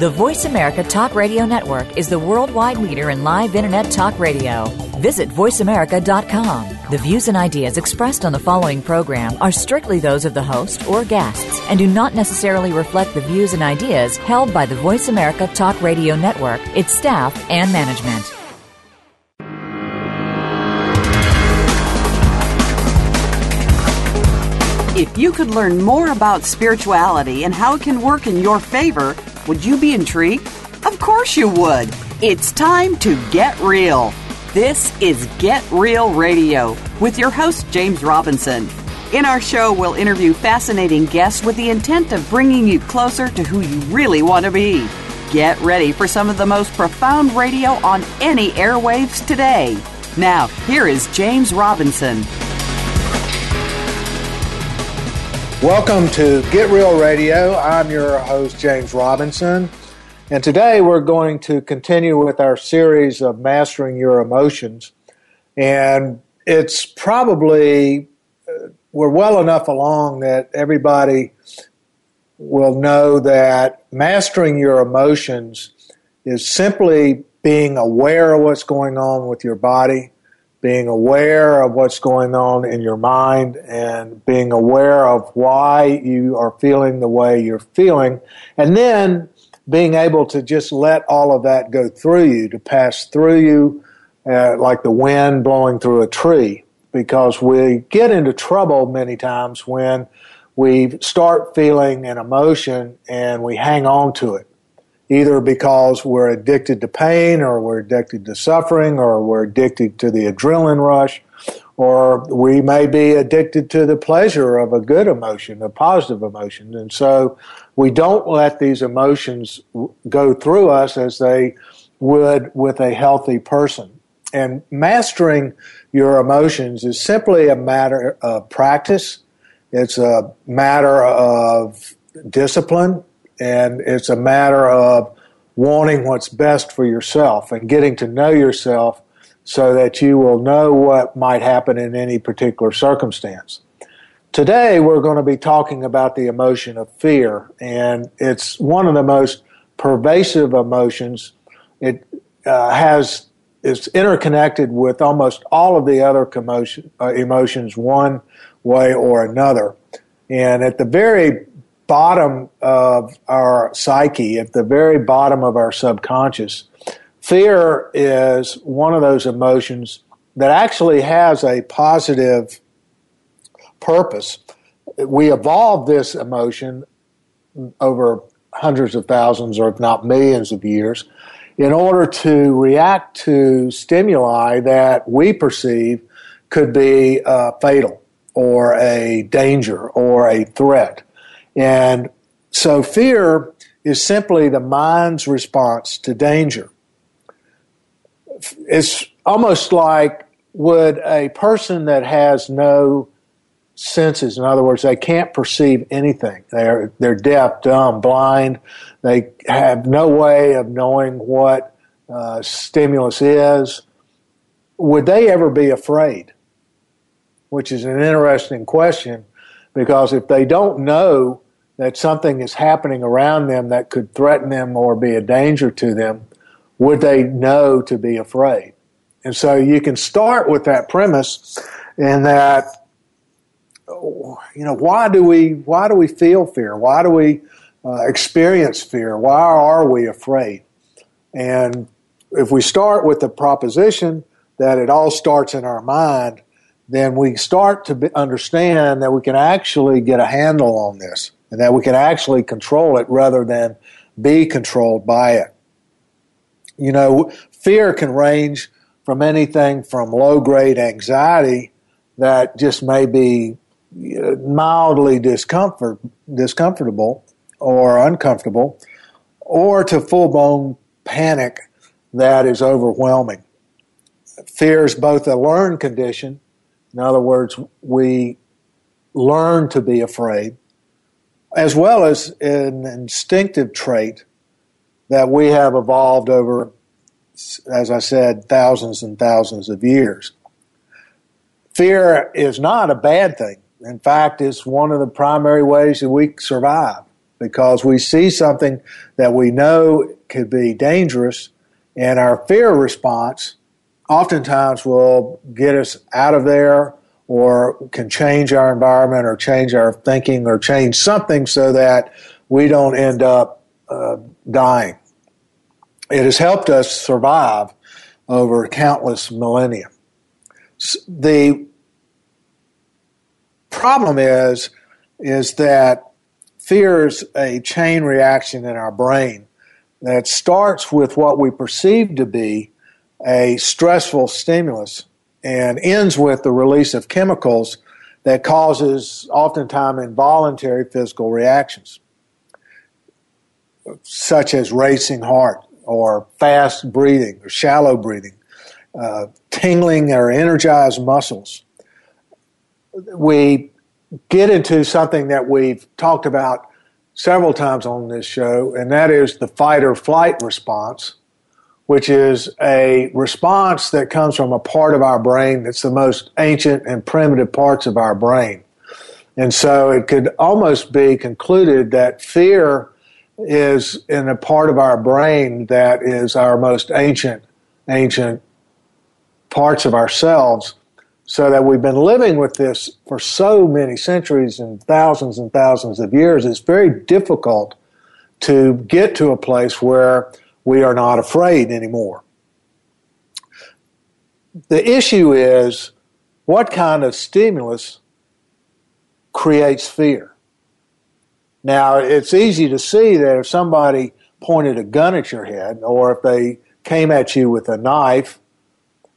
The Voice America Talk Radio Network is the worldwide leader in live Internet talk radio. Visit VoiceAmerica.com. The views and ideas expressed on the following program are strictly those of the host or guests and do not necessarily reflect the views and ideas held by the Voice America Talk Radio Network, its staff, and management. If you could learn more about spirituality and how it can work in your favor, would you be intrigued? Of course you would. It's time to get real. This is Get Real Radio with your host, James Robinson. In our show, we'll interview fascinating guests with the intent of bringing you closer to who you really want to be. Get ready for some of the most profound radio on any airwaves today. Now, here is James Robinson. Welcome to Get Real Radio. I'm your host, James Robinson. And today we're going to continue with our series of Mastering Your Emotions. And it's probably, uh, we're well enough along that everybody will know that mastering your emotions is simply being aware of what's going on with your body, being aware of what's going on in your mind and being aware of why you are feeling the way you're feeling, and then being able to just let all of that go through you, to pass through you uh, like the wind blowing through a tree. Because we get into trouble many times when we start feeling an emotion and we hang on to it either because we're addicted to pain or we're addicted to suffering or we're addicted to the adrenaline rush or we may be addicted to the pleasure of a good emotion, a positive emotion. And so we don't let these emotions go through us as they would with a healthy person. And mastering your emotions is simply a matter of practice. It's a matter of discipline and it's a matter of wanting what's best for yourself and getting to know yourself so that you will know what might happen in any particular circumstance. Today, we're going to be talking about the emotion of fear, and it's one of the most pervasive emotions. It uh, has it's interconnected with almost all of the other commotion, uh, emotions, one way or another. And at the very bottom of our psyche, at the very bottom of our subconscious, fear is one of those emotions that actually has a positive purpose. We evolved this emotion over hundreds of thousands or if not millions of years in order to react to stimuli that we perceive could be uh, fatal or a danger or a threat. And so fear is simply the mind's response to danger. It's almost like would a person that has no senses, in other words, they can't perceive anything. They're, they're deaf, dumb, blind. They have no way of knowing what uh, stimulus is. Would they ever be afraid? Which is an interesting question because if they don't know that something is happening around them that could threaten them or be a danger to them, would they know to be afraid? And so you can start with that premise in that, you know, why do we, why do we feel fear? Why do we uh, experience fear? Why are we afraid? And if we start with the proposition that it all starts in our mind, then we start to understand that we can actually get a handle on this and that we can actually control it rather than be controlled by it. You know, fear can range from anything from low grade anxiety that just may be uh, mildly discomfort, discomfortable or uncomfortable, or to full blown panic that is overwhelming. Fear is both a learned condition, in other words, we learn to be afraid, as well as an instinctive trait that we have evolved over as I said, thousands and thousands of years. Fear is not a bad thing. In fact, it's one of the primary ways that we survive because we see something that we know could be dangerous, and our fear response oftentimes will get us out of there or can change our environment or change our thinking or change something so that we don't end up uh, dying. It has helped us survive over countless millennia. The problem is, is that fear is a chain reaction in our brain that starts with what we perceive to be a stressful stimulus and ends with the release of chemicals that causes oftentimes involuntary physical reactions, such as racing heart or fast breathing or shallow breathing, uh, tingling or energized muscles. We get into something that we've talked about several times on this show, and that is the fight or flight response which is a response that comes from a part of our brain that's the most ancient and primitive parts of our brain. And so it could almost be concluded that fear is in a part of our brain that is our most ancient, ancient parts of ourselves. So that we've been living with this for so many centuries and thousands and thousands of years. It's very difficult to get to a place where we are not afraid anymore. The issue is what kind of stimulus creates fear? Now, it's easy to see that if somebody pointed a gun at your head, or if they came at you with a knife,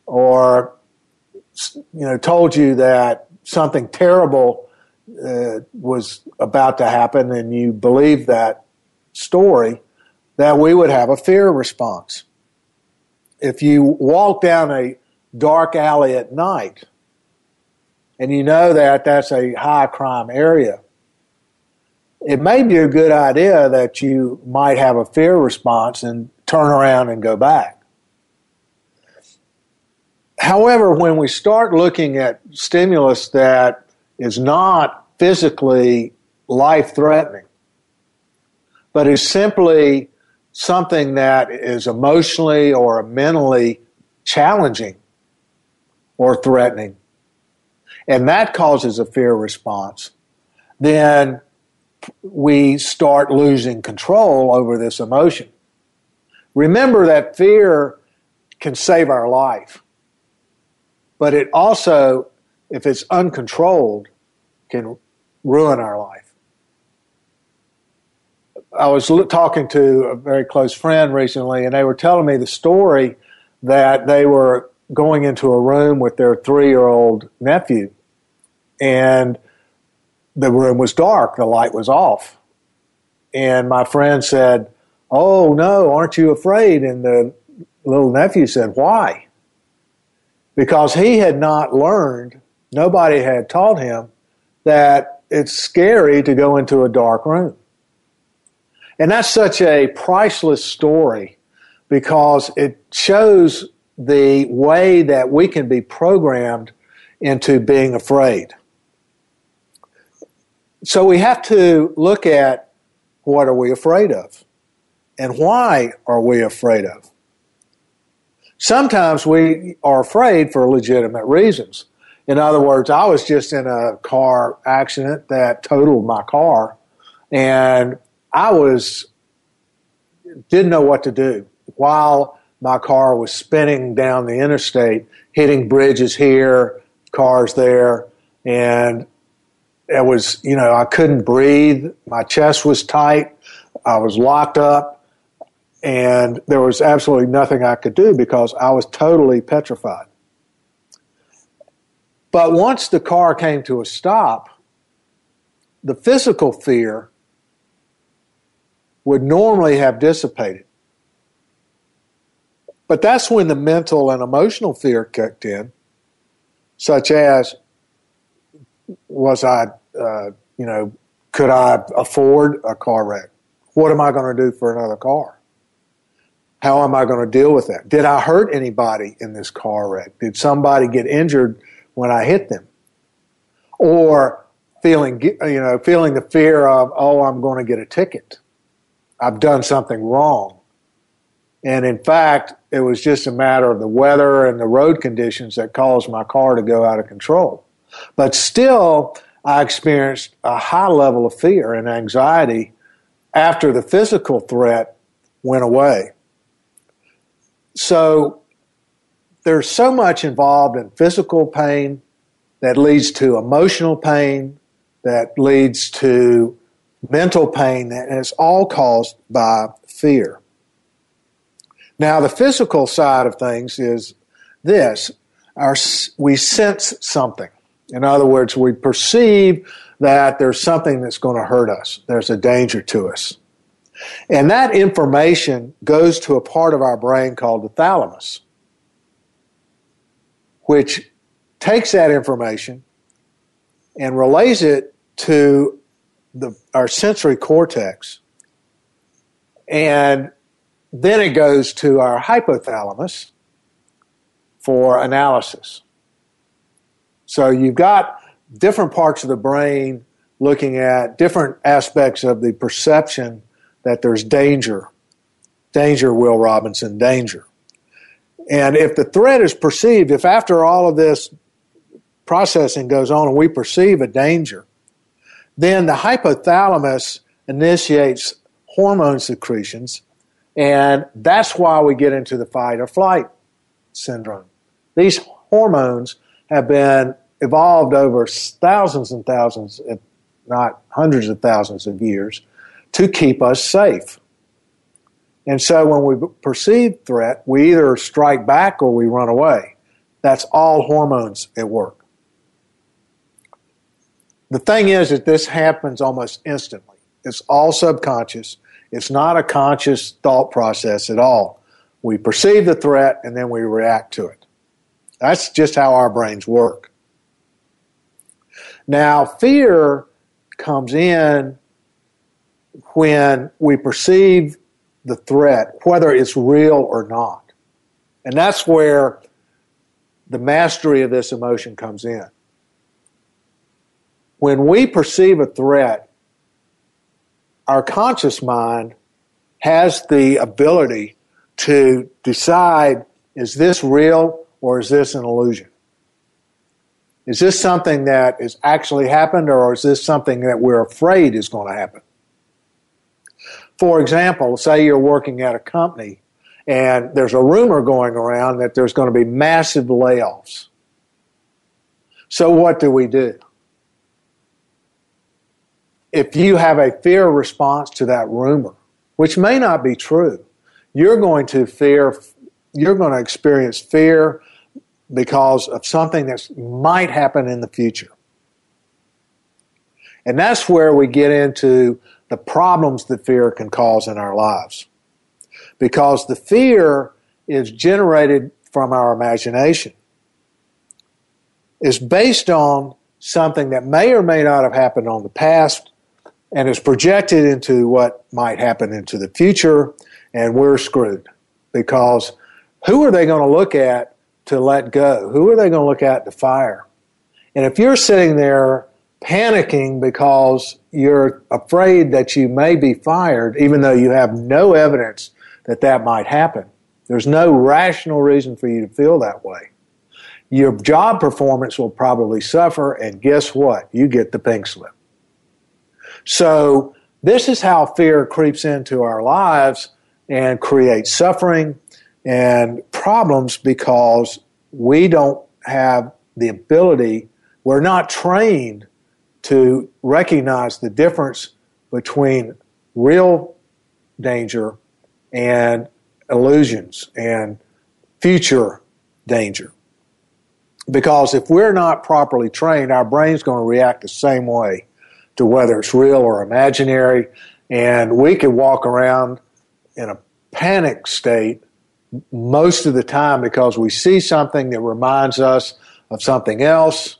or you know told you that something terrible uh, was about to happen, and you believed that story, that we would have a fear response. If you walk down a dark alley at night and you know that that's a high crime area, it may be a good idea that you might have a fear response and turn around and go back. However, when we start looking at stimulus that is not physically life threatening, but is simply something that is emotionally or mentally challenging or threatening, and that causes a fear response, then we start losing control over this emotion. Remember that fear can save our life, but it also, if it's uncontrolled, can ruin our life. I was talking to a very close friend recently, and they were telling me the story that they were going into a room with their three year old nephew, and the room was dark, the light was off. And my friend said, Oh, no, aren't you afraid? And the little nephew said, Why? Because he had not learned, nobody had taught him that it's scary to go into a dark room. And that's such a priceless story because it shows the way that we can be programmed into being afraid. So we have to look at what are we afraid of and why are we afraid of. Sometimes we are afraid for legitimate reasons. In other words, I was just in a car accident that totaled my car and I was didn't know what to do while my car was spinning down the interstate, hitting bridges here, cars there, and it was you know I couldn't breathe. My chest was tight. I was locked up, and there was absolutely nothing I could do because I was totally petrified. But once the car came to a stop, the physical fear would normally have dissipated. But that's when the mental and emotional fear kicked in, such as was I, uh, you know, could I afford a car wreck? What am I going to do for another car? How am I going to deal with that? Did I hurt anybody in this car wreck? Did somebody get injured when I hit them? Or feeling, you know, feeling the fear of, oh, I'm going to get a ticket. I've done something wrong. And in fact, it was just a matter of the weather and the road conditions that caused my car to go out of control. But still, I experienced a high level of fear and anxiety after the physical threat went away. So there's so much involved in physical pain that leads to emotional pain, that leads to mental pain, and it's all caused by fear. Now, the physical side of things is this our, we sense something. In other words, we perceive that there's something that's going to hurt us, there's a danger to us. And that information goes to a part of our brain called the thalamus, which takes that information and relays it to the, our sensory cortex. And then it goes to our hypothalamus for analysis. So you've got different parts of the brain looking at different aspects of the perception that there's danger. Danger, Will Robinson, danger. And if the threat is perceived, if after all of this processing goes on and we perceive a danger, then the hypothalamus initiates hormone secretions and that's why we get into the fight or flight syndrome. These hormones have been evolved over thousands and thousands, if not hundreds of thousands of years, to keep us safe. And so when we perceive threat, we either strike back or we run away. That's all hormones at work. The thing is that this happens almost instantly. It's all subconscious. It's not a conscious thought process at all. We perceive the threat and then we react to it. That's just how our brains work. Now, fear comes in when we perceive the threat, whether it's real or not. And that's where the mastery of this emotion comes in. When we perceive a threat, our conscious mind has the ability to decide is this real or is this an illusion? Is this something that has actually happened or is this something that we're afraid is going to happen? For example, say you're working at a company and there's a rumor going around that there's going to be massive layoffs. So what do we do? If you have a fear response to that rumor, which may not be true, you're going to fear, you're going to experience fear because of something that might happen in the future. And that's where we get into the problems that fear can cause in our lives. Because the fear is generated from our imagination. It's based on something that may or may not have happened on the past and is projected into what might happen into the future, and we're screwed because who are they going to look at to let go? Who are they going to look at to fire? And if you're sitting there panicking because you're afraid that you may be fired, even though you have no evidence that that might happen, there's no rational reason for you to feel that way. Your job performance will probably suffer, and guess what? You get the pink slip. So this is how fear creeps into our lives and creates suffering and problems because we don't have the ability, we're not trained to recognize the difference between real danger and illusions and future danger. Because if we're not properly trained, our brain's going to react the same way to whether it's real or imaginary. And we could walk around in a panic state most of the time because we see something that reminds us of something else.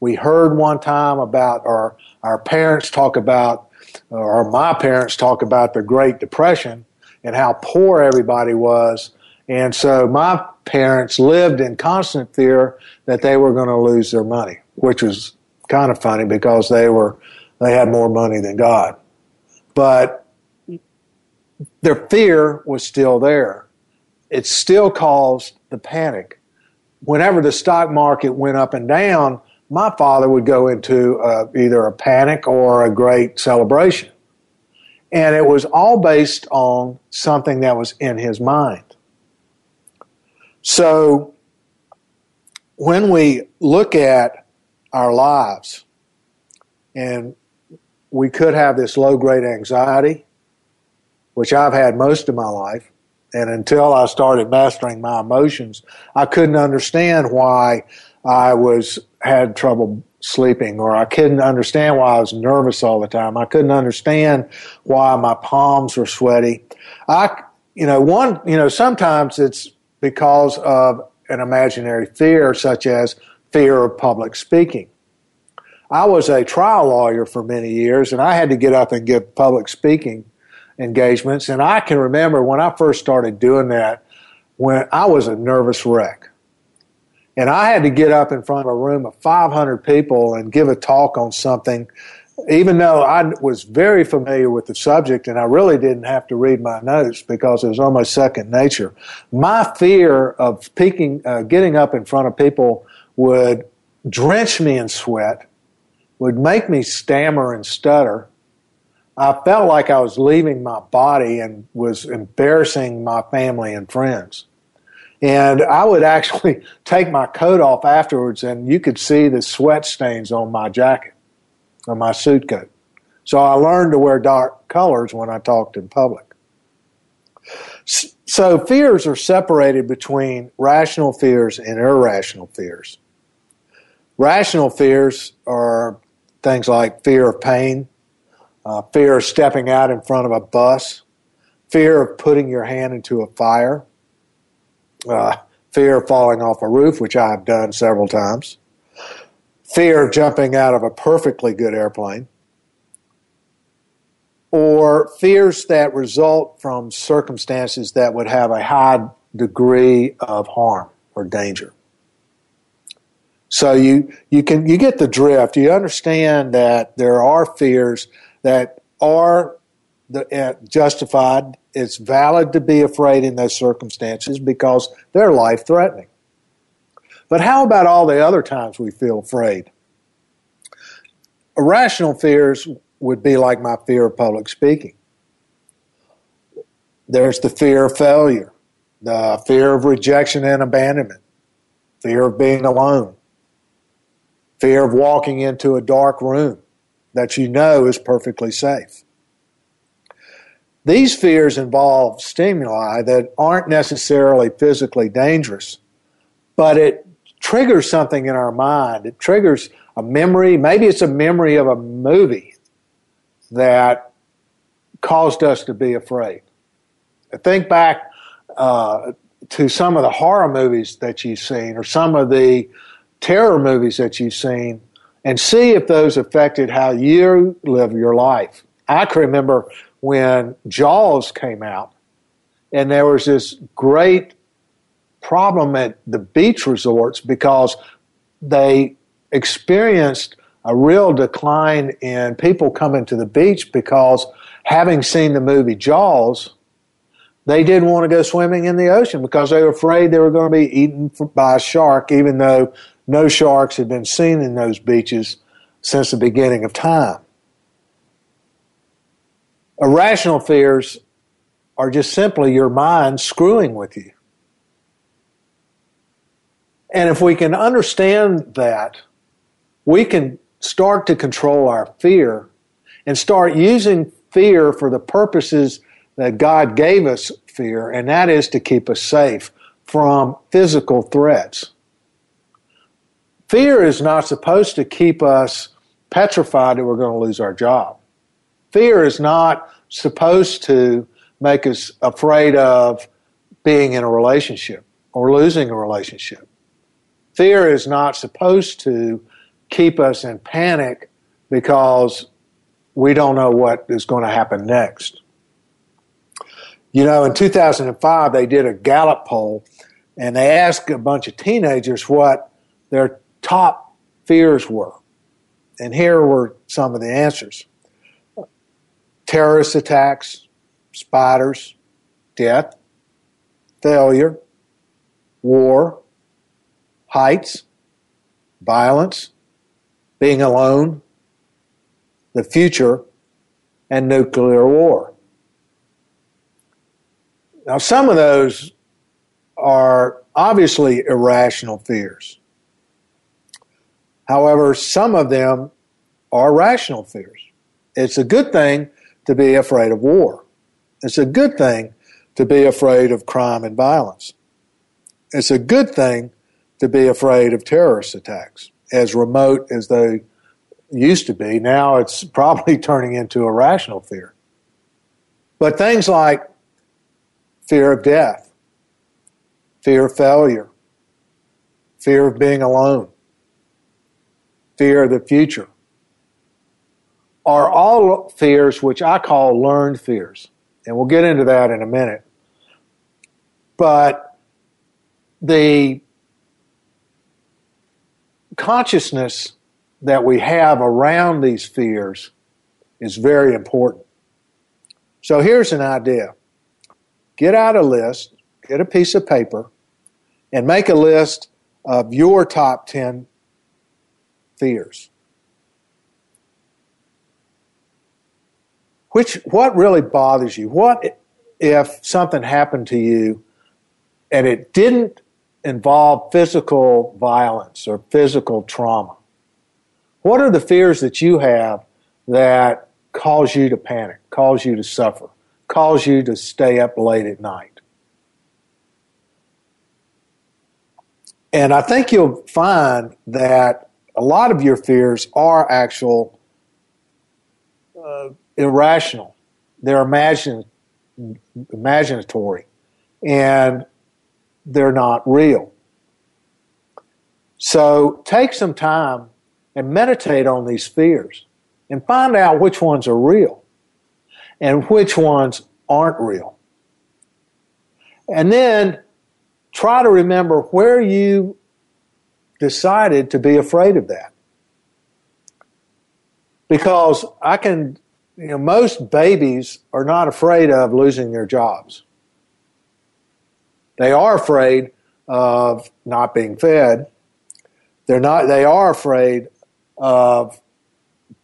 We heard one time about, or our parents talk about, or my parents talk about the Great Depression. and how poor everybody was. And so my parents lived in constant fear that they were going to lose their money, which was kind of funny because they were they had more money than God. But their fear was still there. It still caused the panic. Whenever the stock market went up and down, my father would go into uh, either a panic or a great celebration. And it was all based on something that was in his mind. So when we look at our lives and we could have this low grade anxiety, which I've had most of my life. And until I started mastering my emotions, I couldn't understand why I was had trouble sleeping or I couldn't understand why I was nervous all the time. I couldn't understand why my palms were sweaty. I, you know, one, you know, sometimes it's because of an imaginary fear such as fear of public speaking. I was a trial lawyer for many years and I had to get up and give public speaking engagements. And I can remember when I first started doing that, when I was a nervous wreck. And I had to get up in front of a room of 500 people and give a talk on something, even though I was very familiar with the subject and I really didn't have to read my notes because it was almost second nature. My fear of speaking, uh, getting up in front of people would drench me in sweat, would make me stammer and stutter, I felt like I was leaving my body and was embarrassing my family and friends. And I would actually take my coat off afterwards, and you could see the sweat stains on my jacket, on my suit coat. So I learned to wear dark colors when I talked in public. So fears are separated between rational fears and irrational fears. Rational fears are things like fear of pain, uh, fear of stepping out in front of a bus, fear of putting your hand into a fire, uh, fear of falling off a roof, which I have done several times, fear of jumping out of a perfectly good airplane, or fears that result from circumstances that would have a high degree of harm or danger. So you, you can you get the drift. You understand that there are fears that are the, uh, justified. It's valid to be afraid in those circumstances because they're life threatening. But how about all the other times we feel afraid? Irrational fears would be like my fear of public speaking. There's the fear of failure, the fear of rejection and abandonment, fear of being alone, fear of walking into a dark room, that you know is perfectly safe. These fears involve stimuli that aren't necessarily physically dangerous, but it triggers something in our mind. It triggers a memory. Maybe it's a memory of a movie that caused us to be afraid. Think back uh, to some of the horror movies that you've seen or some of the terror movies that you've seen and see if those affected how you live your life. I can remember when Jaws came out, and there was this great problem at the beach resorts because they experienced a real decline in people coming to the beach because having seen the movie Jaws, they didn't want to go swimming in the ocean because they were afraid they were going to be eaten by a shark, even though no sharks had been seen in those beaches since the beginning of time. Irrational fears are just simply your mind screwing with you. And if we can understand that, we can start to control our fear and start using fear for the purposes that God gave us fear, and that is to keep us safe from physical threats. Fear is not supposed to keep us petrified that we're going to lose our job. Fear is not supposed to make us afraid of being in a relationship or losing a relationship. Fear is not supposed to keep us in panic because we don't know what is going to happen next. You know, in 2005, they did a Gallup poll and they asked a bunch of teenagers what their top fears were. And here were some of the answers terrorist attacks, spiders, death, failure, war, heights, violence, being alone, the future, and nuclear war. Now, some of those are obviously irrational fears. However, some of them are rational fears. It's a good thing to be afraid of war. It's a good thing to be afraid of crime and violence. It's a good thing to be afraid of terrorist attacks, as remote as they used to be. Now it's probably turning into a rational fear. But things like fear of death, fear of failure, fear of being alone, fear of the future, are all fears which I call learned fears. And we'll get into that in a minute. But the consciousness that we have around these fears is very important. So here's an idea get out a list, get a piece of paper, and make a list of your top 10 fears. Which, what really bothers you? What if something happened to you and it didn't involve physical violence or physical trauma? What are the fears that you have that cause you to panic, cause you to suffer? cause you to stay up late at night. And I think you'll find that a lot of your fears are actual uh, irrational. They're imagine, imaginatory and they're not real. So take some time and meditate on these fears and find out which ones are real and which ones aren't real. And then try to remember where you decided to be afraid of that. Because I can, you know, most babies are not afraid of losing their jobs. They are afraid of not being fed. They're not, they are afraid of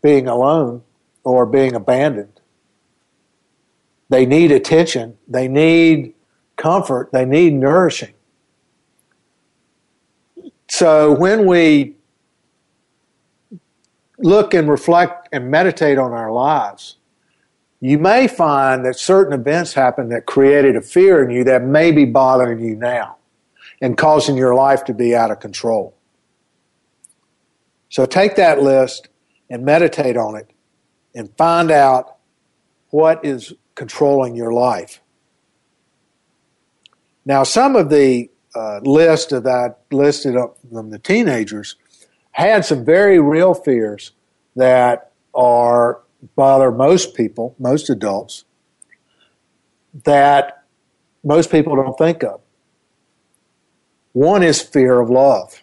being alone or being abandoned. They need attention. They need comfort. They need nourishing. So when we look and reflect and meditate on our lives, you may find that certain events happen that created a fear in you that may be bothering you now and causing your life to be out of control. So take that list and meditate on it and find out what is controlling your life. Now, some of the uh, list of that listed up from the teenagers had some very real fears that are bother most people, most adults, that most people don't think of. One is fear of love.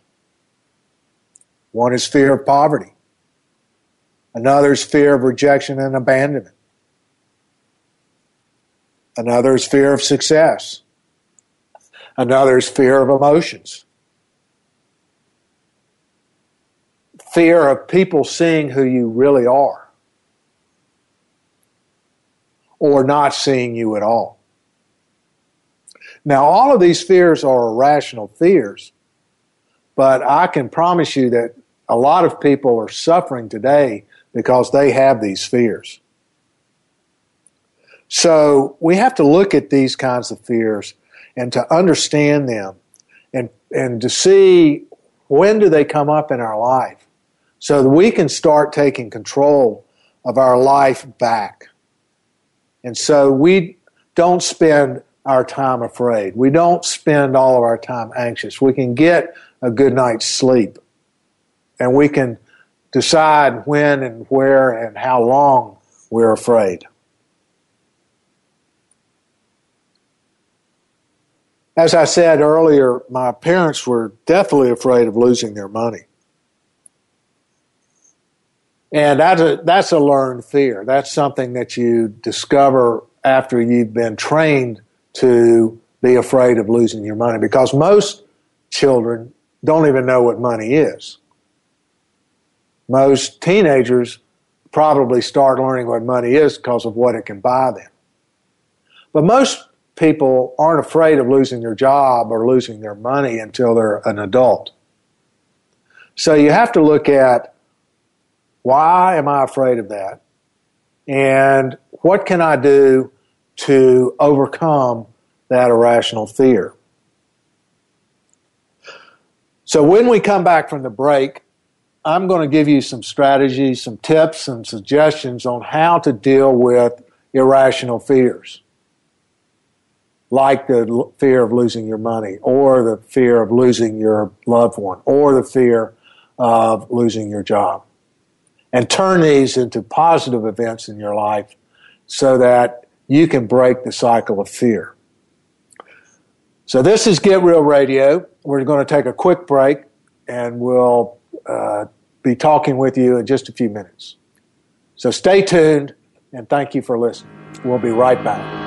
One is fear of poverty. Another is fear of rejection and abandonment. Another is fear of success. Another is fear of emotions. Fear of people seeing who you really are or not seeing you at all. Now, all of these fears are irrational fears, but I can promise you that a lot of people are suffering today because they have these fears. So we have to look at these kinds of fears and to understand them and, and to see when do they come up in our life so that we can start taking control of our life back. And so we don't spend our time afraid. We don't spend all of our time anxious. We can get a good night's sleep and we can decide when and where and how long we're afraid. As I said earlier, my parents were deathly afraid of losing their money. And that's a, that's a learned fear. That's something that you discover after you've been trained to be afraid of losing your money because most children don't even know what money is. Most teenagers probably start learning what money is because of what it can buy them. But most people aren't afraid of losing their job or losing their money until they're an adult. So you have to look at why am I afraid of that? And what can I do to overcome that irrational fear? So when we come back from the break, I'm going to give you some strategies, some tips, and suggestions on how to deal with irrational fears like the fear of losing your money or the fear of losing your loved one or the fear of losing your job. And turn these into positive events in your life so that you can break the cycle of fear. So this is Get Real Radio. We're going to take a quick break and we'll uh, be talking with you in just a few minutes. So stay tuned and thank you for listening. We'll be right back.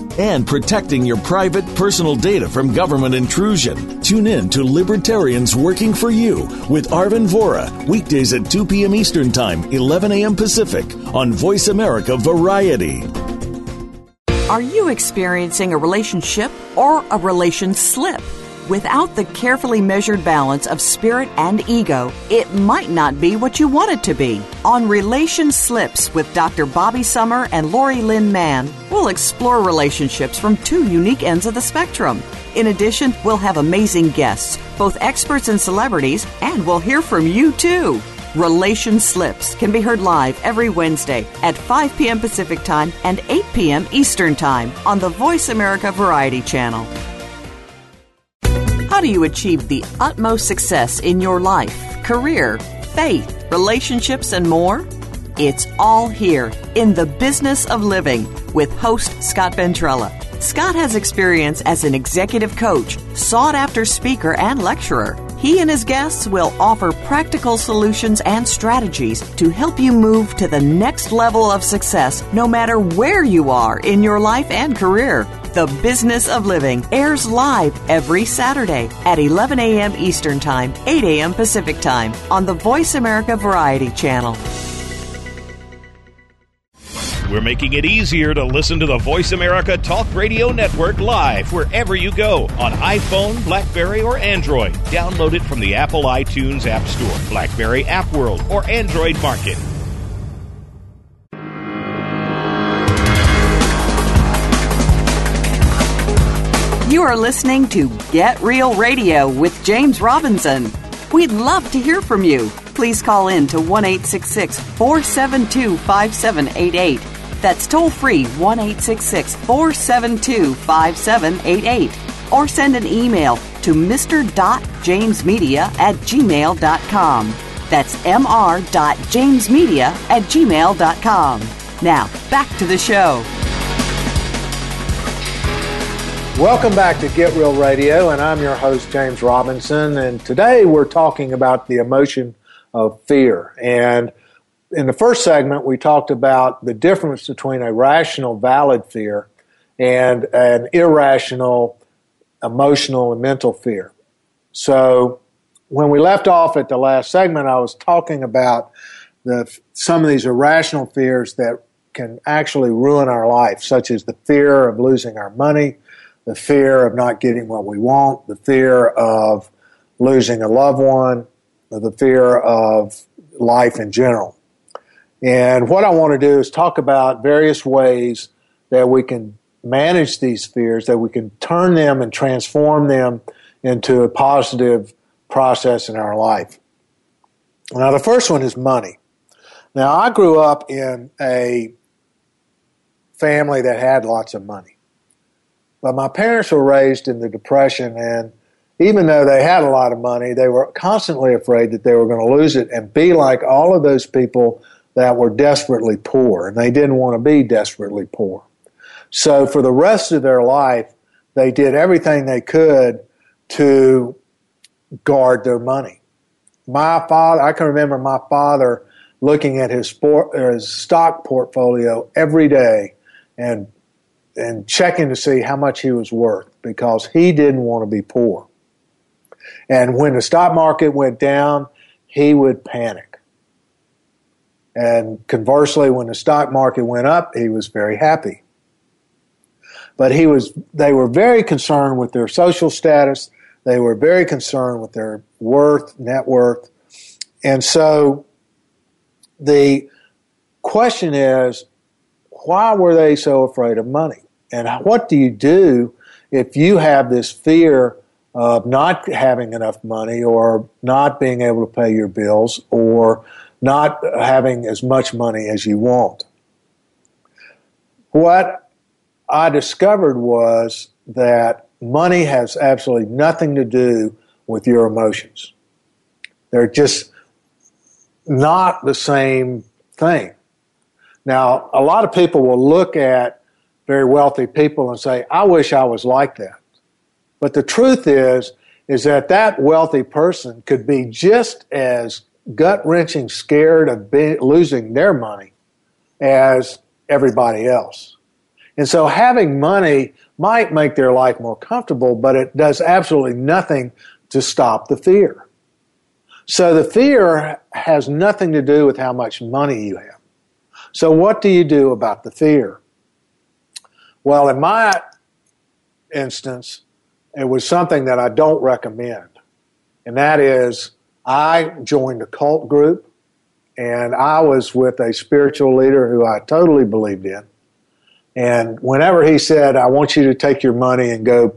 and protecting your private personal data from government intrusion. Tune in to Libertarians Working for You with Arvin Vohra, weekdays at 2 p.m. Eastern Time, 11 a.m. Pacific, on Voice America Variety. Are you experiencing a relationship or a relation slip? Without the carefully measured balance of spirit and ego, it might not be what you want it to be. On Relation Slips with Dr. Bobby Summer and Lori Lynn Mann, we'll explore relationships from two unique ends of the spectrum. In addition, we'll have amazing guests, both experts and celebrities, and we'll hear from you too. Relation Slips can be heard live every Wednesday at 5 p.m. Pacific Time and 8 p.m. Eastern Time on the Voice America Variety Channel. How do you achieve the utmost success in your life, career, faith, relationships, and more? It's all here in the business of living with host Scott Ventrella. Scott has experience as an executive coach, sought after speaker, and lecturer. He and his guests will offer practical solutions and strategies to help you move to the next level of success no matter where you are in your life and career. The Business of Living airs live every Saturday at 11 a.m. Eastern Time, 8 a.m. Pacific Time on the Voice America Variety Channel. We're making it easier to listen to the Voice America Talk Radio Network live wherever you go on iPhone, Blackberry, or Android. Download it from the Apple iTunes App Store, Blackberry App World, or Android Market. You are listening to Get Real Radio with James Robinson. We'd love to hear from you. Please call in to 1 472 5788. That's toll free 1 472 5788. Or send an email to mr.jamesmedia at gmail.com. That's mr.jamesmedia at gmail.com. Now, back to the show. Welcome back to Get Real Radio, and I'm your host, James Robinson. And today we're talking about the emotion of fear. And in the first segment, we talked about the difference between a rational, valid fear and an irrational, emotional, and mental fear. So when we left off at the last segment, I was talking about the, some of these irrational fears that can actually ruin our life, such as the fear of losing our money, the fear of not getting what we want, the fear of losing a loved one, the fear of life in general. And what I want to do is talk about various ways that we can manage these fears, that we can turn them and transform them into a positive process in our life. Now, the first one is money. Now, I grew up in a family that had lots of money. But my parents were raised in the Depression, and even though they had a lot of money, they were constantly afraid that they were going to lose it and be like all of those people that were desperately poor, and they didn't want to be desperately poor. So for the rest of their life, they did everything they could to guard their money. My father, I can remember my father looking at his, sport, his stock portfolio every day and and checking to see how much he was worth because he didn't want to be poor. And when the stock market went down, he would panic. And conversely, when the stock market went up, he was very happy. But he was, they were very concerned with their social status. They were very concerned with their worth, net worth. And so the question is, why were they so afraid of money? And what do you do if you have this fear of not having enough money or not being able to pay your bills or not having as much money as you want? What I discovered was that money has absolutely nothing to do with your emotions. They're just not the same thing. Now, a lot of people will look at very wealthy people and say, I wish I was like that. But the truth is, is that that wealthy person could be just as gut wrenching scared of being, losing their money as everybody else. And so having money might make their life more comfortable, but it does absolutely nothing to stop the fear. So the fear has nothing to do with how much money you have. So, what do you do about the fear? Well, in my instance, it was something that I don't recommend. And that is, I joined a cult group and I was with a spiritual leader who I totally believed in. And whenever he said, I want you to take your money and go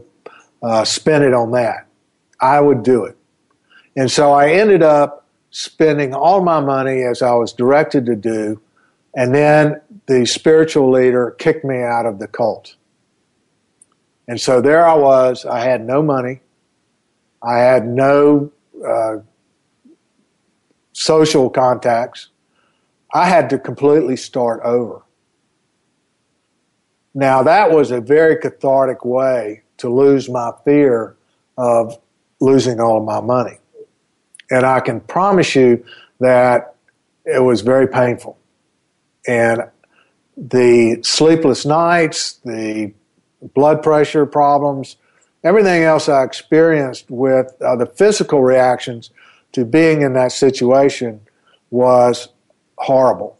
uh, spend it on that, I would do it. And so I ended up spending all my money as I was directed to do and then the spiritual leader kicked me out of the cult. And so there I was. I had no money. I had no uh, social contacts. I had to completely start over. Now, that was a very cathartic way to lose my fear of losing all of my money. And I can promise you that it was very painful and the sleepless nights, the blood pressure problems, everything else I experienced with uh, the physical reactions to being in that situation was horrible.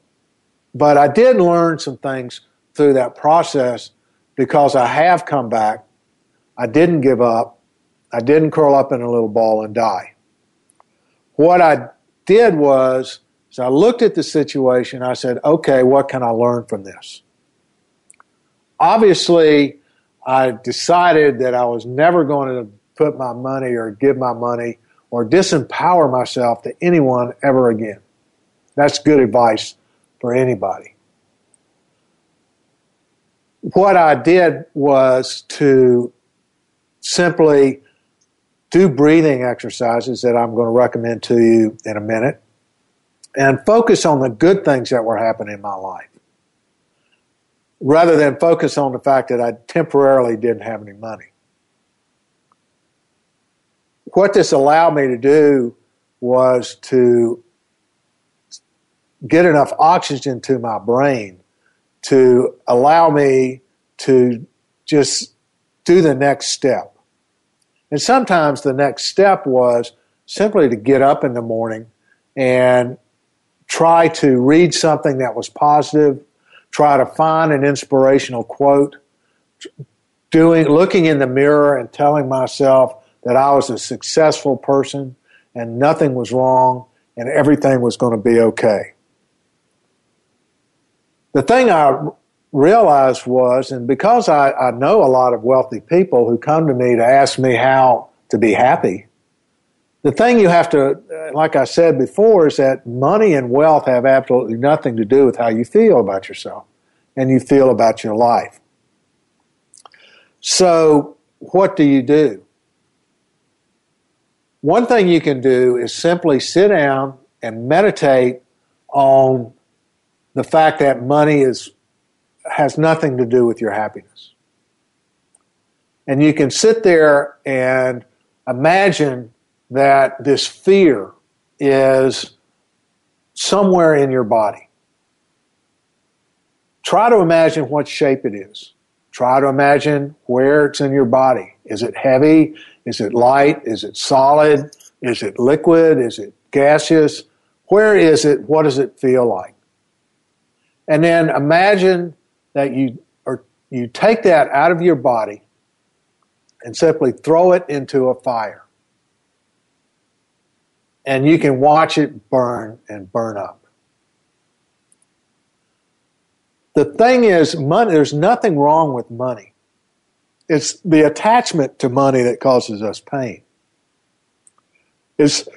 But I did learn some things through that process because I have come back. I didn't give up. I didn't curl up in a little ball and die. What I did was so I looked at the situation. I said, okay, what can I learn from this? Obviously, I decided that I was never going to put my money or give my money or disempower myself to anyone ever again. That's good advice for anybody. What I did was to simply do breathing exercises that I'm going to recommend to you in a minute and focus on the good things that were happening in my life rather than focus on the fact that I temporarily didn't have any money. What this allowed me to do was to get enough oxygen to my brain to allow me to just do the next step. And sometimes the next step was simply to get up in the morning and try to read something that was positive, try to find an inspirational quote, doing looking in the mirror and telling myself that I was a successful person and nothing was wrong and everything was going to be okay. The thing I realized was, and because I, I know a lot of wealthy people who come to me to ask me how to be happy, the thing you have to, uh, like I said before, is that money and wealth have absolutely nothing to do with how you feel about yourself and you feel about your life. So, what do you do? One thing you can do is simply sit down and meditate on the fact that money is has nothing to do with your happiness. And you can sit there and imagine that this fear is somewhere in your body. Try to imagine what shape it is. Try to imagine where it's in your body. Is it heavy? Is it light? Is it solid? Is it liquid? Is it gaseous? Where is it? What does it feel like? And then imagine that you or you take that out of your body and simply throw it into a fire. And you can watch it burn and burn up. The thing is, money, there's nothing wrong with money. It's the attachment to money that causes us pain. It's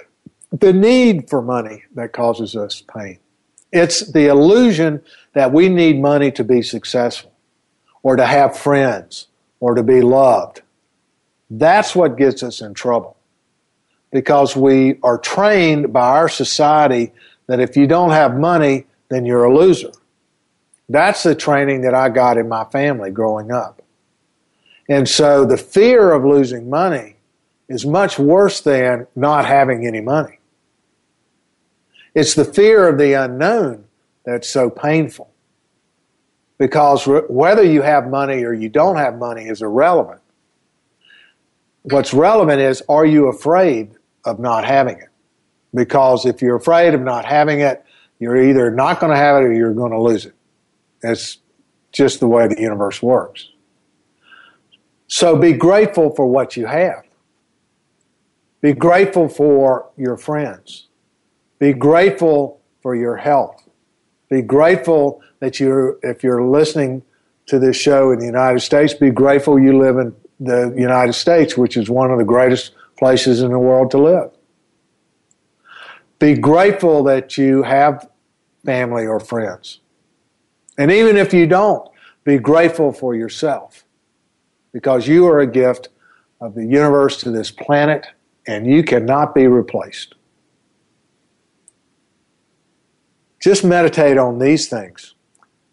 the need for money that causes us pain. It's the illusion that we need money to be successful or to have friends or to be loved. That's what gets us in trouble because we are trained by our society that if you don't have money, then you're a loser. That's the training that I got in my family growing up. And so the fear of losing money is much worse than not having any money. It's the fear of the unknown that's so painful. Because whether you have money or you don't have money is irrelevant. What's relevant is are you afraid of not having it? Because if you're afraid of not having it, you're either not going to have it or you're going to lose it. It's just the way the universe works. So be grateful for what you have. Be grateful for your friends. Be grateful for your health. Be grateful that you're, if you're listening to this show in the United States, be grateful you live in the United States, which is one of the greatest places in the world to live. Be grateful that you have family or friends. And even if you don't, be grateful for yourself because you are a gift of the universe to this planet and you cannot be replaced. Just meditate on these things,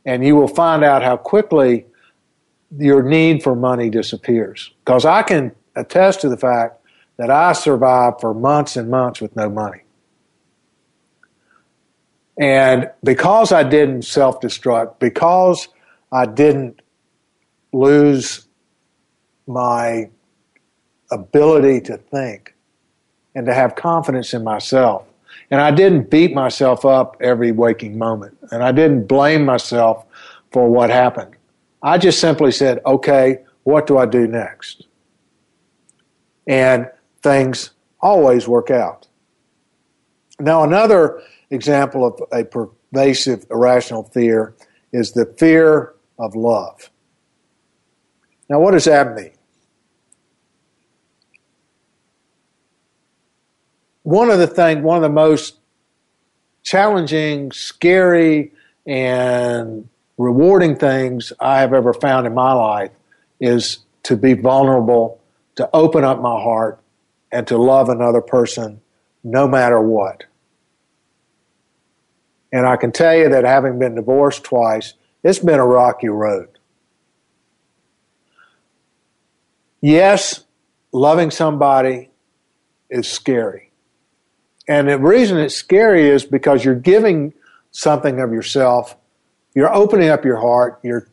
and you will find out how quickly your need for money disappears. Because I can attest to the fact that I survived for months and months with no money. And because I didn't self destruct, because I didn't lose my ability to think and to have confidence in myself, and I didn't beat myself up every waking moment. And I didn't blame myself for what happened. I just simply said, okay, what do I do next? And things always work out. Now, another example of a pervasive irrational fear is the fear of love. Now, what does that mean? one of the things, one of the most challenging, scary, and rewarding things I have ever found in my life is to be vulnerable, to open up my heart, and to love another person no matter what. And I can tell you that having been divorced twice, it's been a rocky road. Yes, loving somebody is scary. And the reason it's scary is because you're giving something of yourself, you're opening up your heart, you're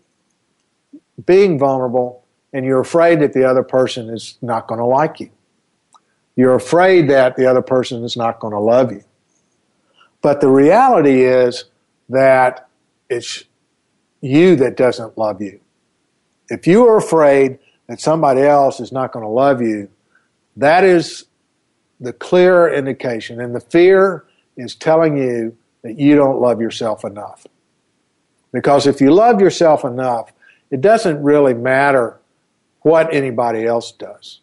being vulnerable, and you're afraid that the other person is not going to like you. You're afraid that the other person is not going to love you. But the reality is that it's you that doesn't love you. If you are afraid that somebody else is not going to love you, That is the clear indication. And the fear is telling you that you don't love yourself enough. Because if you love yourself enough, it doesn't really matter what anybody else does.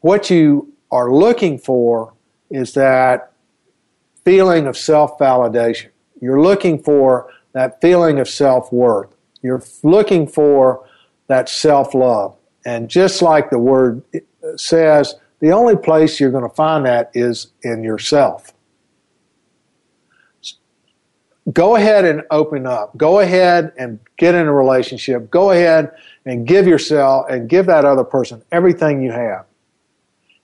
What you are looking for is that feeling of self validation. You're looking for that feeling of self worth. You're looking for that self love. And just like the word says, the only place you're going to find that is in yourself. Go ahead and open up. Go ahead and get in a relationship. Go ahead and give yourself and give that other person everything you have.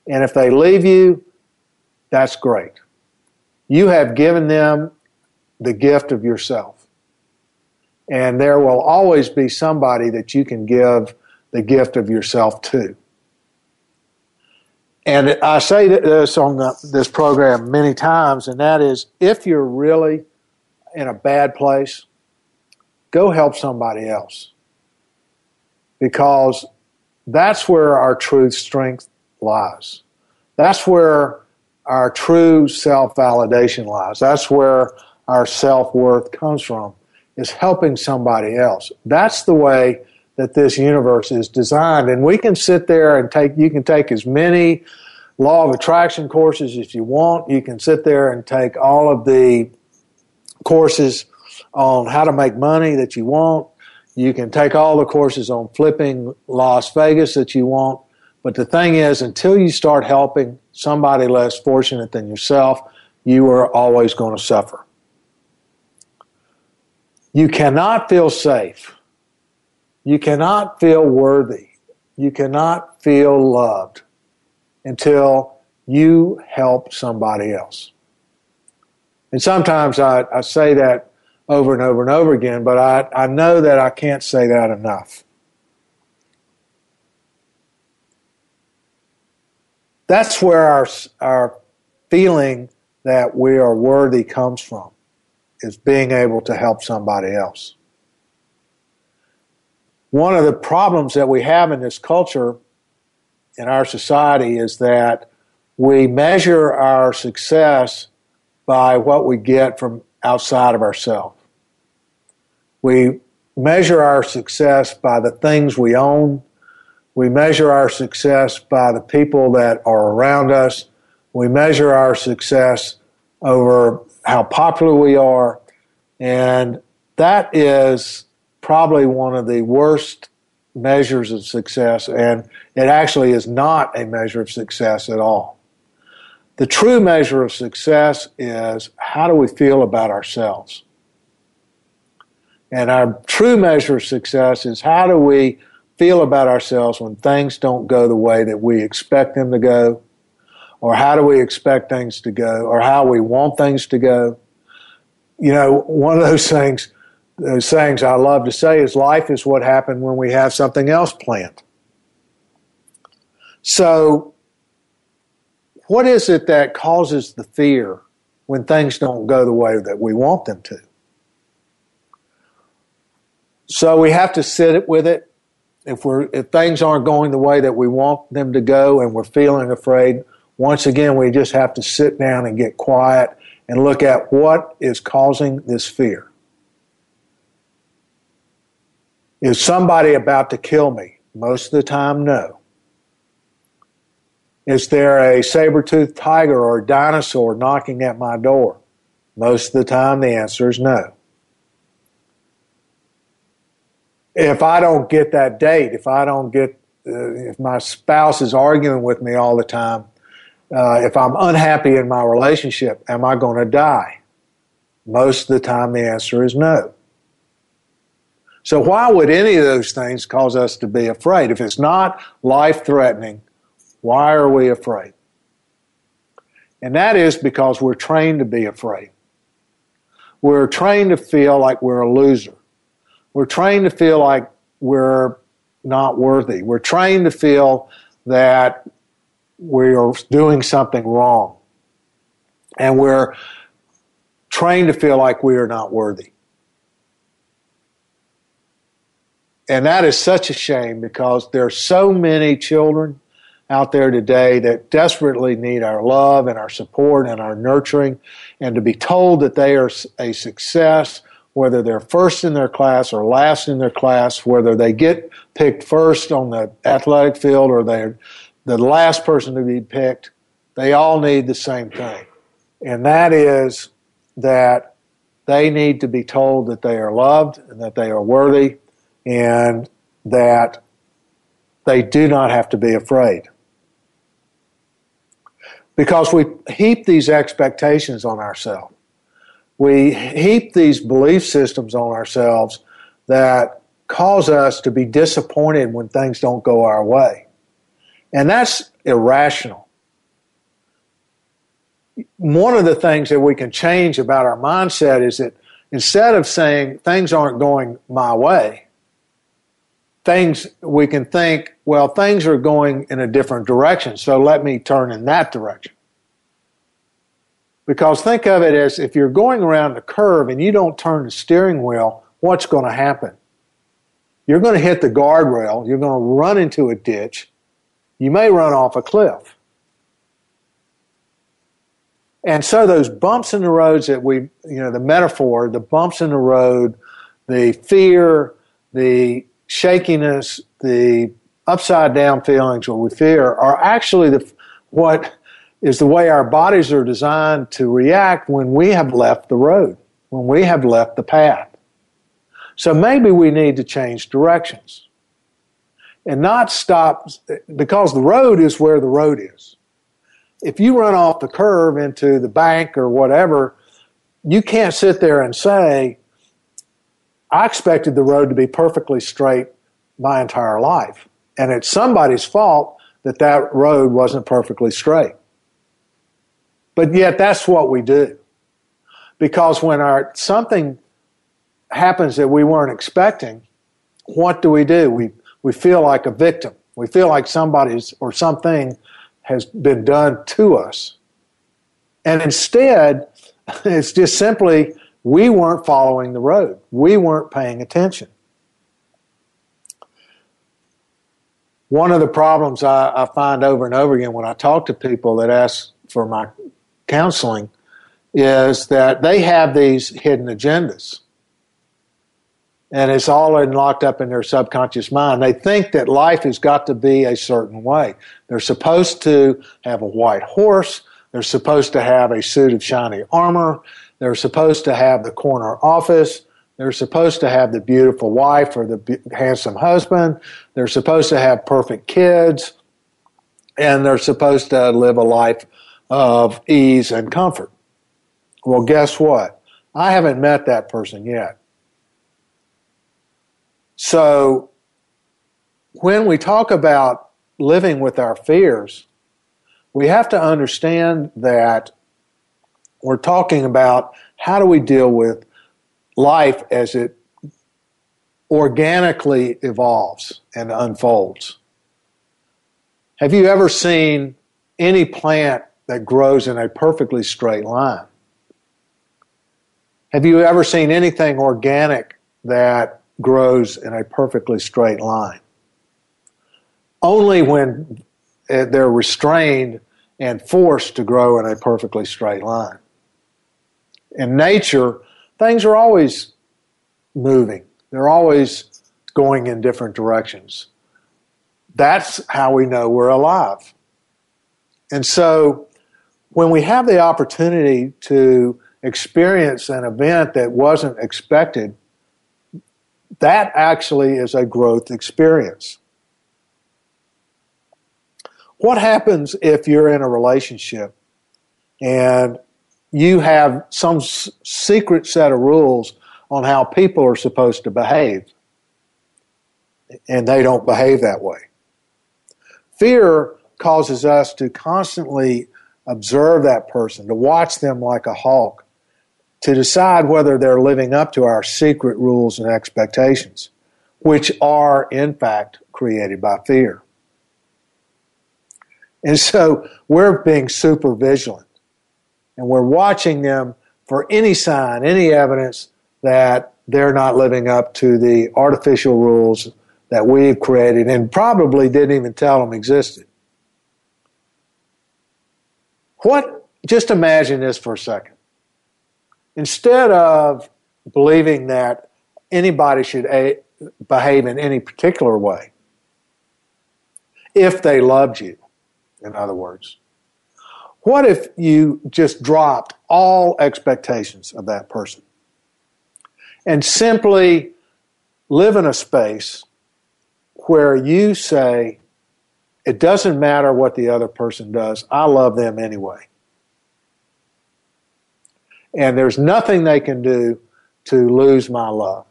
And if they leave you, that's great. You have given them the gift of yourself. And there will always be somebody that you can give the gift of yourself to. And I say this on the, this program many times, and that is if you're really in a bad place, go help somebody else. Because that's where our true strength lies. That's where our true self validation lies. That's where our self worth comes from, is helping somebody else. That's the way that this universe is designed. And we can sit there and take, you can take as many law of attraction courses as you want. You can sit there and take all of the courses on how to make money that you want. You can take all the courses on flipping Las Vegas that you want. But the thing is, until you start helping somebody less fortunate than yourself, you are always going to suffer. You cannot feel safe. You cannot feel worthy. You cannot feel loved until you help somebody else. And sometimes I, I say that over and over and over again, but I, I know that I can't say that enough. That's where our, our feeling that we are worthy comes from, is being able to help somebody else. One of the problems that we have in this culture, in our society, is that we measure our success by what we get from outside of ourselves. We measure our success by the things we own. We measure our success by the people that are around us. We measure our success over how popular we are. And that is probably one of the worst measures of success. And it actually is not a measure of success at all. The true measure of success is how do we feel about ourselves? And our true measure of success is how do we feel about ourselves when things don't go the way that we expect them to go? Or how do we expect things to go? Or how we want things to go? You know, one of those things, those sayings I love to say is life is what happened when we have something else planned. So what is it that causes the fear when things don't go the way that we want them to? So we have to sit with it. If we're if things aren't going the way that we want them to go and we're feeling afraid, once again we just have to sit down and get quiet and look at what is causing this fear. Is somebody about to kill me? Most of the time, no. Is there a saber-toothed tiger or a dinosaur knocking at my door? Most of the time, the answer is no. If I don't get that date, if I don't get, uh, if my spouse is arguing with me all the time, uh, if I'm unhappy in my relationship, am I going to die? Most of the time, the answer is no. So, why would any of those things cause us to be afraid? If it's not life threatening, why are we afraid? And that is because we're trained to be afraid. We're trained to feel like we're a loser. We're trained to feel like we're not worthy. We're trained to feel that we are doing something wrong. And we're trained to feel like we are not worthy. And that is such a shame because there are so many children out there today that desperately need our love and our support and our nurturing, and to be told that they are a success, whether they're first in their class or last in their class, whether they get picked first on the athletic field or they're the last person to be picked, they all need the same thing. And that is that they need to be told that they are loved and that they are worthy and that they do not have to be afraid. Because we heap these expectations on ourselves. We heap these belief systems on ourselves that cause us to be disappointed when things don't go our way. And that's irrational. One of the things that we can change about our mindset is that instead of saying things aren't going my way, things we can think, well, things are going in a different direction, so let me turn in that direction. Because think of it as if you're going around the curve and you don't turn the steering wheel, what's going to happen? You're going to hit the guardrail, you're going to run into a ditch, you may run off a cliff. And so those bumps in the roads that we, you know, the metaphor, the bumps in the road, the fear, the shakiness, the upside down feelings, what we fear, are actually the what is the way our bodies are designed to react when we have left the road, when we have left the path. So maybe we need to change directions and not stop because the road is where the road is. If you run off the curve into the bank or whatever, you can't sit there and say, I expected the road to be perfectly straight my entire life. And it's somebody's fault that that road wasn't perfectly straight. But yet that's what we do. Because when our something happens that we weren't expecting, what do we do? We we feel like a victim. We feel like somebody's or something has been done to us. And instead, it's just simply we weren't following the road. We weren't paying attention. One of the problems I, I, find over and over again when I talk to people that ask for my counseling is that they have these hidden agendas. And it's all in, locked up in their subconscious mind. They think that life has got to be a certain way. They're supposed to have a white horse. They're supposed to have a suit of shiny armor. They're supposed to have the corner office. They're supposed to have the beautiful wife or the handsome husband. They're supposed to have perfect kids. And they're supposed to live a life of ease and comfort. Well, guess what? I haven't met that person yet. So, when we talk about living with our fears, we have to understand that we're talking about how do we deal with life as it organically evolves and unfolds. Have you ever seen any plant that grows in a perfectly straight line? Have you ever seen anything organic that grows in a perfectly straight line? Only when eh, they're restrained and forced to grow in a perfectly straight line in nature, things are always moving. They're always going in different directions. That's how we know we're alive. And so when we have the opportunity to experience an event that wasn't expected, that actually is a growth experience. What happens if you're in a relationship and you have some s- secret set of rules on how people are supposed to behave, and they don't behave that way. Fear causes us to constantly observe that person, to watch them like a hawk, to decide whether they're living up to our secret rules and expectations, which are, in fact, created by fear. And so we're being super vigilant and we're watching them for any sign, any evidence that they're not living up to the artificial rules that we've created and probably didn't even tell them existed. What, just imagine this for a second. Instead of believing that anybody should a- behave in any particular way, if they loved you, in other words, what if you just dropped all expectations of that person and simply live in a space where you say, it doesn't matter what the other person does, I love them anyway. And there's nothing they can do to lose my love.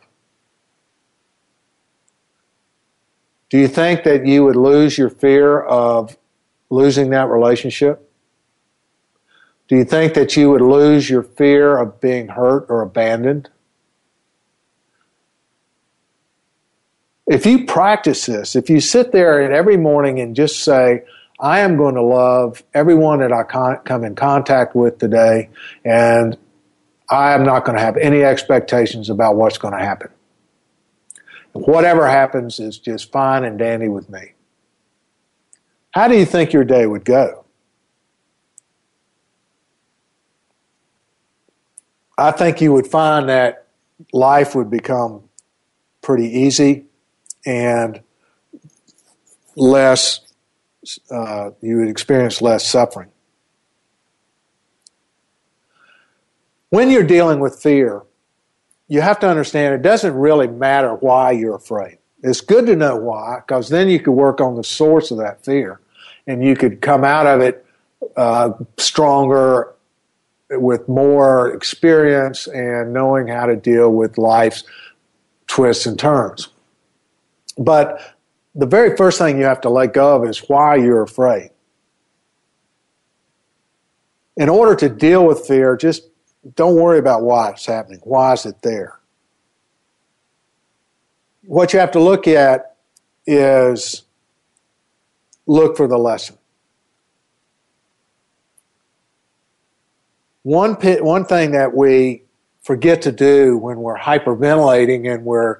Do you think that you would lose your fear of losing that relationship? Do you think that you would lose your fear of being hurt or abandoned? If you practice this, if you sit there and every morning and just say, I am going to love everyone that I con- come in contact with today, and I am not going to have any expectations about what's going to happen. Whatever happens is just fine and dandy with me. How do you think your day would go? I think you would find that life would become pretty easy and less, uh, you would experience less suffering. When you're dealing with fear, you have to understand it doesn't really matter why you're afraid. It's good to know why, because then you could work on the source of that fear and you could come out of it uh, stronger with more experience and knowing how to deal with life's twists and turns. But the very first thing you have to let go of is why you're afraid. In order to deal with fear, just don't worry about why it's happening. Why is it there? What you have to look at is look for the lesson. One, one thing that we forget to do when we're hyperventilating and we're,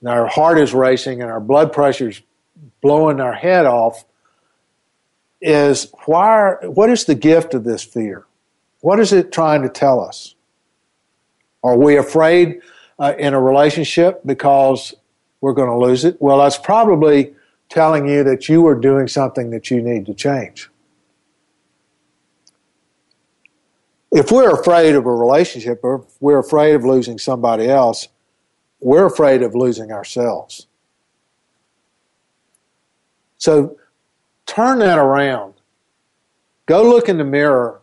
and our heart is racing and our blood pressure's blowing our head off is why, what is the gift of this fear? What is it trying to tell us? Are we afraid uh, in a relationship because we're going to lose it? Well, that's probably telling you that you are doing something that you need to change. If we're afraid of a relationship or if we're afraid of losing somebody else, we're afraid of losing ourselves. So turn that around. Go look in the mirror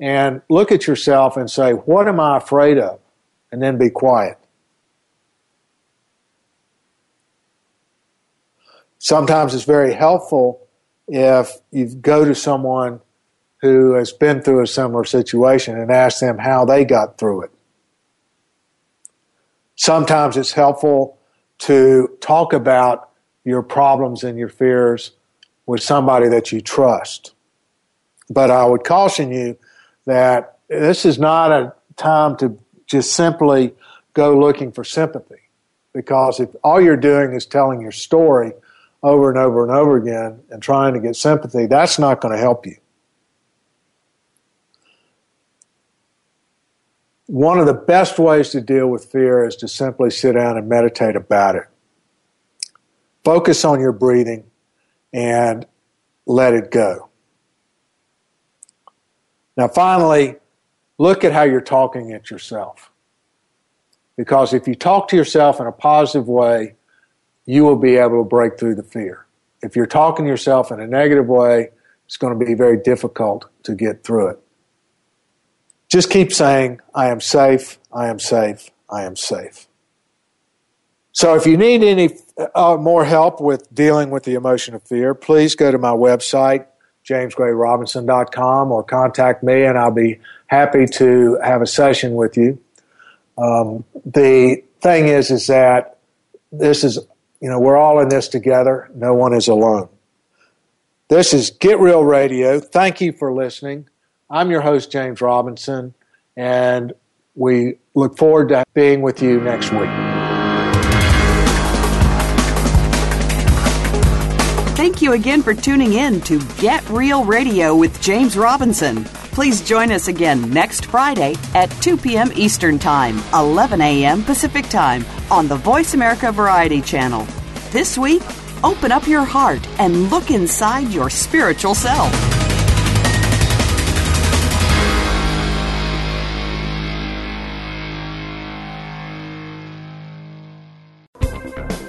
and look at yourself and say, What am I afraid of? And then be quiet. Sometimes it's very helpful if you go to someone who has been through a similar situation and ask them how they got through it. Sometimes it's helpful to talk about your problems and your fears with somebody that you trust. But I would caution you that this is not a time to just simply go looking for sympathy. Because if all you're doing is telling your story over and over and over again and trying to get sympathy, that's not going to help you. One of the best ways to deal with fear is to simply sit down and meditate about it. Focus on your breathing and let it go. Now, finally, look at how you're talking at yourself. Because if you talk to yourself in a positive way, you will be able to break through the fear. If you're talking to yourself in a negative way, it's going to be very difficult to get through it. Just keep saying, I am safe, I am safe, I am safe. So if you need any uh, more help with dealing with the emotion of fear, please go to my website, jamesgrayrobinson.com, or contact me, and I'll be happy to have a session with you. Um, the thing is, is that this is, you know, we're all in this together. No one is alone. This is Get Real Radio. Thank you for listening. I'm your host, James Robinson, and we look forward to being with you next week. Thank you again for tuning in to Get Real Radio with James Robinson. Please join us again next Friday at 2 p.m. Eastern Time, 11 a.m. Pacific Time on the Voice America Variety Channel. This week, open up your heart and look inside your spiritual self.